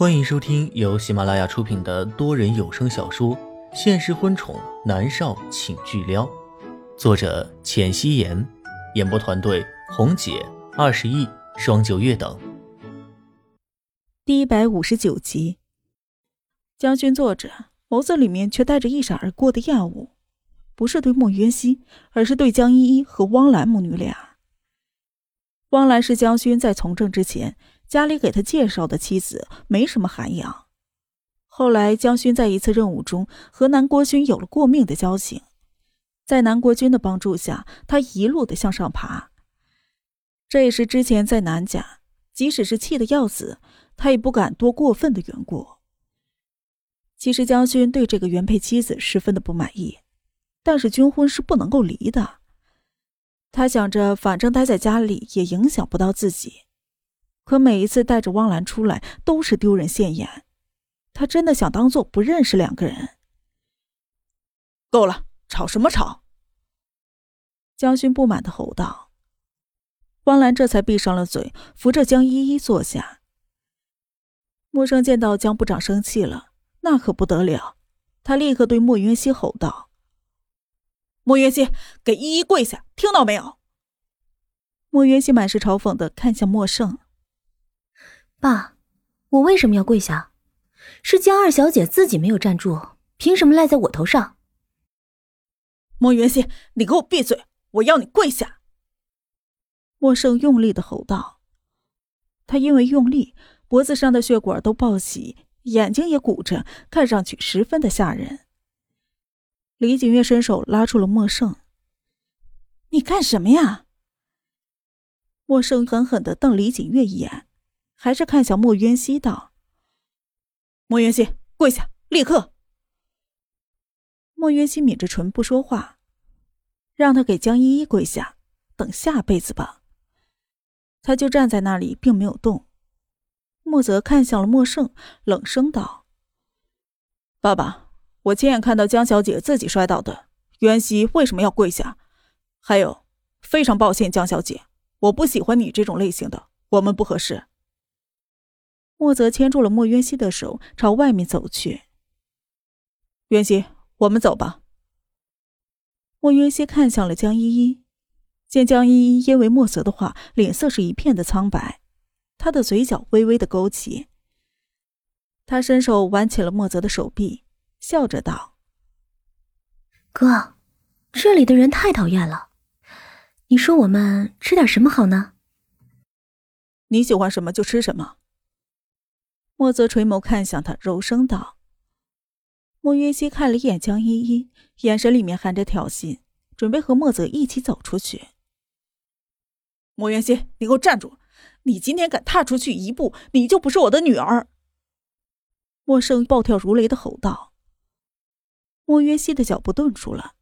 欢迎收听由喜马拉雅出品的多人有声小说《现实婚宠男少请巨撩》，作者：浅汐颜，演播团队：红姐、二十亿、双九月等。第一百五十九集，将军坐着，眸子里面却带着一闪而过的厌恶，不是对莫渊熙，而是对江依依和汪兰母女俩。汪兰是将军在从政之前。家里给他介绍的妻子没什么涵养。后来江勋在一次任务中和南国军有了过命的交情，在南国军的帮助下，他一路的向上爬。这也是之前在南家，即使是气得要死，他也不敢多过分的缘故。其实江勋对这个原配妻子十分的不满意，但是军婚是不能够离的。他想着，反正待在家里也影响不到自己。可每一次带着汪兰出来都是丢人现眼，他真的想当做不认识两个人。够了，吵什么吵？江勋不满的吼道。汪兰这才闭上了嘴，扶着江依依坐下。莫生见到江部长生气了，那可不得了，他立刻对莫云熙吼道：“莫云熙，给依依跪下，听到没有？”莫云熙满是嘲讽的看向莫胜。爸，我为什么要跪下？是江二小姐自己没有站住，凭什么赖在我头上？莫元熙，你给我闭嘴！我要你跪下！莫胜用力的吼道。他因为用力，脖子上的血管都暴起，眼睛也鼓着，看上去十分的吓人。李景月伸手拉住了莫胜：“你干什么呀？”莫胜狠狠的瞪李景月一眼。还是看向莫渊熙道：“莫渊熙，跪下，立刻。”莫渊熙抿着唇不说话，让他给江依依跪下，等下辈子吧。他就站在那里，并没有动。莫泽看向了莫胜，冷声道：“爸爸，我亲眼看到江小姐自己摔倒的，渊熙为什么要跪下？还有，非常抱歉，江小姐，我不喜欢你这种类型的，我们不合适。”莫泽牵住了莫渊熙的手，朝外面走去。渊熙，我们走吧。莫渊熙看向了江依依，见江依依因为莫泽的话，脸色是一片的苍白，他的嘴角微微的勾起。他伸手挽起了莫泽的手臂，笑着道：“哥，这里的人太讨厌了，你说我们吃点什么好呢？你喜欢什么就吃什么。”莫泽垂眸看向他，柔声道：“莫云熙看了一眼江依依，眼神里面含着挑衅，准备和莫泽一起走出去。”莫云熙，你给我站住！你今天敢踏出去一步，你就不是我的女儿！”莫胜暴跳如雷的吼道。莫云熙的脚步顿住了，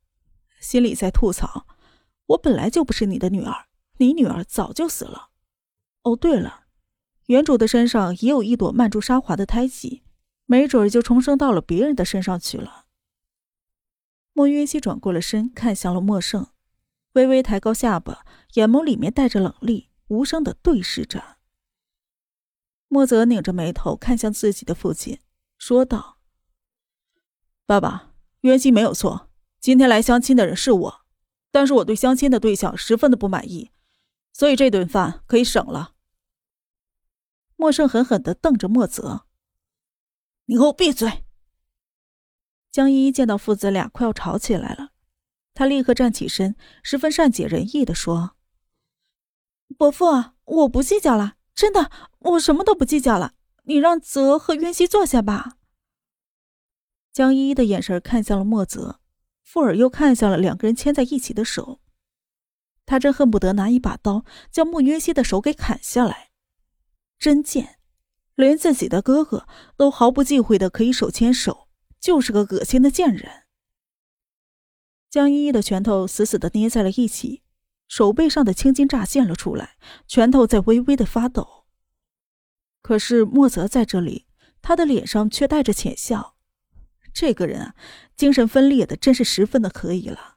心里在吐槽：“我本来就不是你的女儿，你女儿早就死了。哦，对了。”原主的身上也有一朵曼珠沙华的胎记，没准就重生到了别人的身上去了。莫云熙转过了身，看向了莫胜，微微抬高下巴，眼眸里面带着冷厉，无声的对视着。莫泽拧着眉头看向自己的父亲，说道：“爸爸，渊熙没有错，今天来相亲的人是我，但是我对相亲的对象十分的不满意，所以这顿饭可以省了。”莫胜狠狠的瞪着莫泽：“你给我闭嘴！”江依依见到父子俩快要吵起来了，她立刻站起身，十分善解人意的说：“伯父，我不计较了，真的，我什么都不计较了。你让泽和渊熙坐下吧。”江依依的眼神看向了莫泽，附耳又看向了两个人牵在一起的手，他真恨不得拿一把刀将莫渊熙的手给砍下来。真贱，连自己的哥哥都毫不忌讳的可以手牵手，就是个恶心的贱人。江依依的拳头死死的捏在了一起，手背上的青筋乍现了出来，拳头在微微的发抖。可是莫泽在这里，他的脸上却带着浅笑。这个人啊，精神分裂的真是十分的可以了。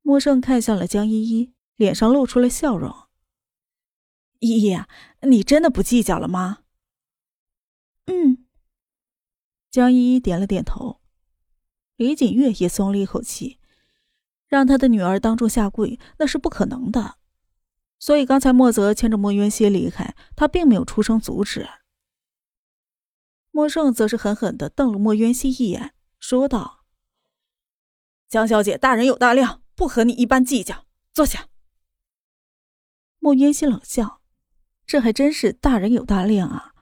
莫胜看向了江依依，脸上露出了笑容。依依，你真的不计较了吗？嗯。江依依点了点头。李锦月也松了一口气，让他的女儿当众下跪那是不可能的，所以刚才莫泽牵着莫渊熙离开，他并没有出声阻止。莫胜则是狠狠的瞪了莫渊熙一眼，说道：“江小姐，大人有大量，不和你一般计较，坐下。”莫渊熙冷笑：“这还真是大人有大量啊！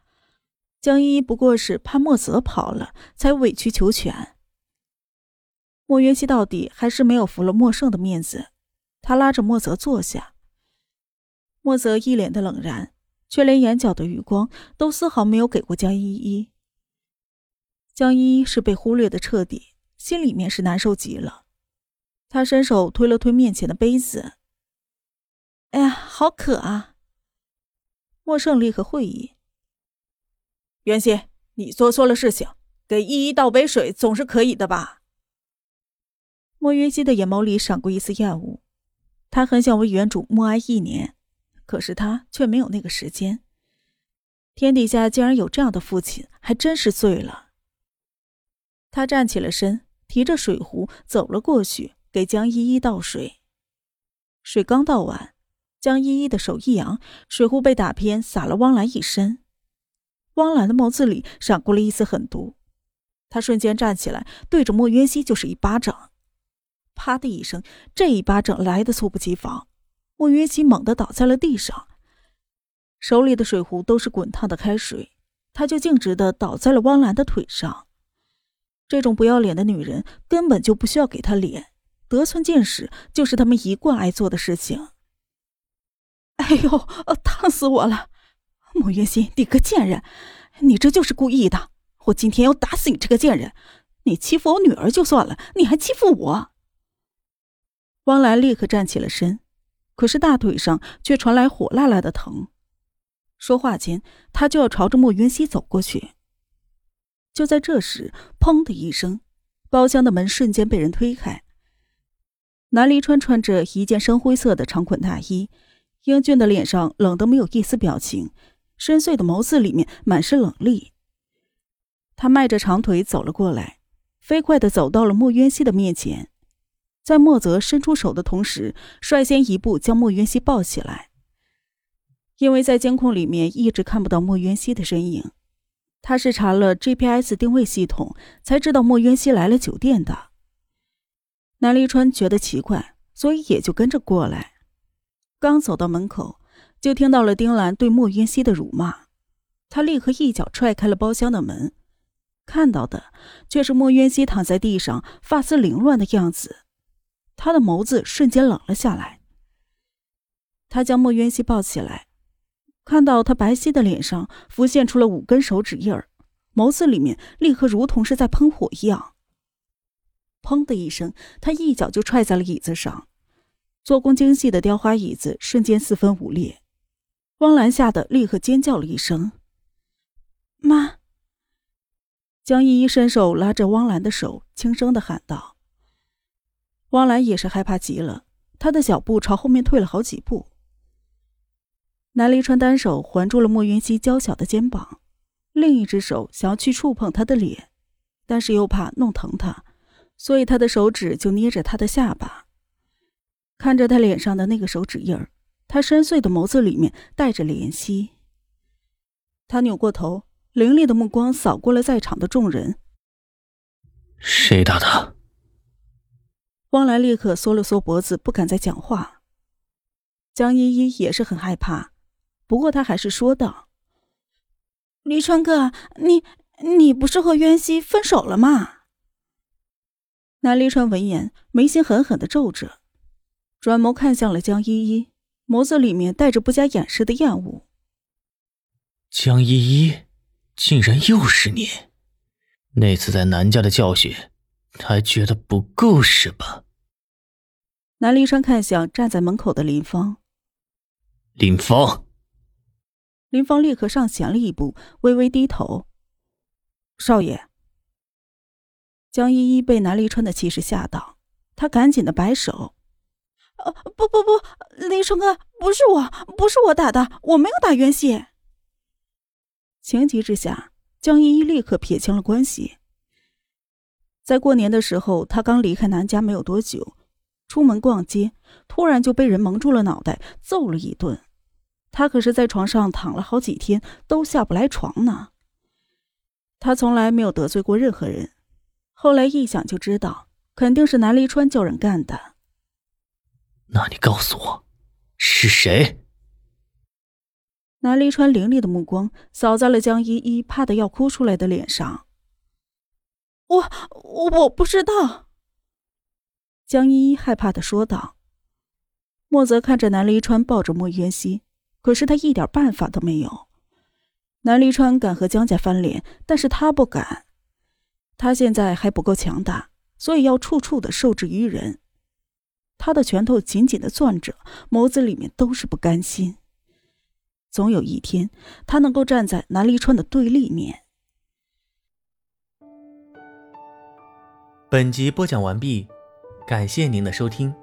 江依依不过是怕莫泽跑了，才委曲求全。”莫渊熙到底还是没有服了莫胜的面子，他拉着莫泽坐下。莫泽一脸的冷然，却连眼角的余光都丝毫没有给过江依依。江依依是被忽略的彻底，心里面是难受极了。他伸手推了推面前的杯子，“哎呀，好渴啊！”莫胜利和会议，袁熙，你做错了事情，给依依倒杯水总是可以的吧？”莫云熙的眼眸里闪过一丝厌恶，他很想为原主默哀一年，可是他却没有那个时间。天底下竟然有这样的父亲，还真是醉了。他站起了身，提着水壶走了过去，给江依依倒水。水刚倒完，江依依的手一扬，水壶被打偏，洒了汪兰一身。汪兰的眸子里闪过了一丝狠毒，她瞬间站起来，对着莫渊熙就是一巴掌。啪的一声，这一巴掌来的猝不及防，莫云熙猛地倒在了地上，手里的水壶都是滚烫的开水，他就径直的倒在了汪兰的腿上。这种不要脸的女人根本就不需要给他脸，得寸进尺就是他们一贯爱做的事情。哎呦，烫死我了！莫云熙，你个贱人，你这就是故意的！我今天要打死你这个贱人！你欺负我女儿就算了，你还欺负我！汪兰立刻站起了身，可是大腿上却传来火辣辣的疼。说话间，他就要朝着莫云熙走过去。就在这时，砰的一声，包厢的门瞬间被人推开。南离川穿着一件深灰色的长款大衣，英俊的脸上冷得没有一丝表情，深邃的眸子里面满是冷厉。他迈着长腿走了过来，飞快的走到了莫渊熙的面前。在莫泽伸出手的同时，率先一步将莫渊熙抱起来。因为在监控里面一直看不到莫渊熙的身影，他是查了 GPS 定位系统才知道莫渊熙来了酒店的。南离川觉得奇怪，所以也就跟着过来。刚走到门口，就听到了丁兰对莫渊熙的辱骂，他立刻一脚踹开了包厢的门，看到的却是莫渊熙躺在地上，发丝凌乱的样子。他的眸子瞬间冷了下来。他将莫云熙抱起来，看到他白皙的脸上浮现出了五根手指印儿，眸子里面立刻如同是在喷火一样。砰的一声，他一脚就踹在了椅子上，做工精细的雕花椅子瞬间四分五裂。汪兰吓得立刻尖叫了一声：“妈！”江依依伸手拉着汪兰的手，轻声的喊道。汪兰也是害怕极了，他的脚步朝后面退了好几步。南离川单手环住了莫云熙娇小的肩膀，另一只手想要去触碰她的脸，但是又怕弄疼她，所以他的手指就捏着她的下巴。看着他脸上的那个手指印儿，他深邃的眸子里面带着怜惜。他扭过头，凌厉的目光扫过了在场的众人。谁打的？汪兰立刻缩了缩脖子，不敢再讲话。江依依也是很害怕，不过她还是说道：“黎川哥，你你不是和渊熙分手了吗？”南黎川闻言，眉心狠狠的皱着，转眸看向了江依依，眸子里面带着不加掩饰的厌恶。江依依，竟然又是你！那次在南家的教训。还觉得不够是吧？南离川看向站在门口的林芳。林芳，林芳立刻上前了一步，微微低头。少爷。江依依被南离川的气势吓到，她赶紧的摆手：“呃，不不不，林川哥，不是我，不是我打的，我没有打袁熙。”情急之下，江依依立刻撇清了关系。在过年的时候，他刚离开南家没有多久，出门逛街，突然就被人蒙住了脑袋，揍了一顿。他可是在床上躺了好几天，都下不来床呢。他从来没有得罪过任何人，后来一想就知道，肯定是南离川叫人干的。那你告诉我，是谁？南离川凌厉的目光扫在了江依依怕的要哭出来的脸上。我我不知道。江依依害怕的说道。莫泽看着南离川抱着莫渊熙，可是他一点办法都没有。南离川敢和江家翻脸，但是他不敢。他现在还不够强大，所以要处处的受制于人。他的拳头紧紧的攥着，眸子里面都是不甘心。总有一天，他能够站在南离川的对立面。本集播讲完毕，感谢您的收听。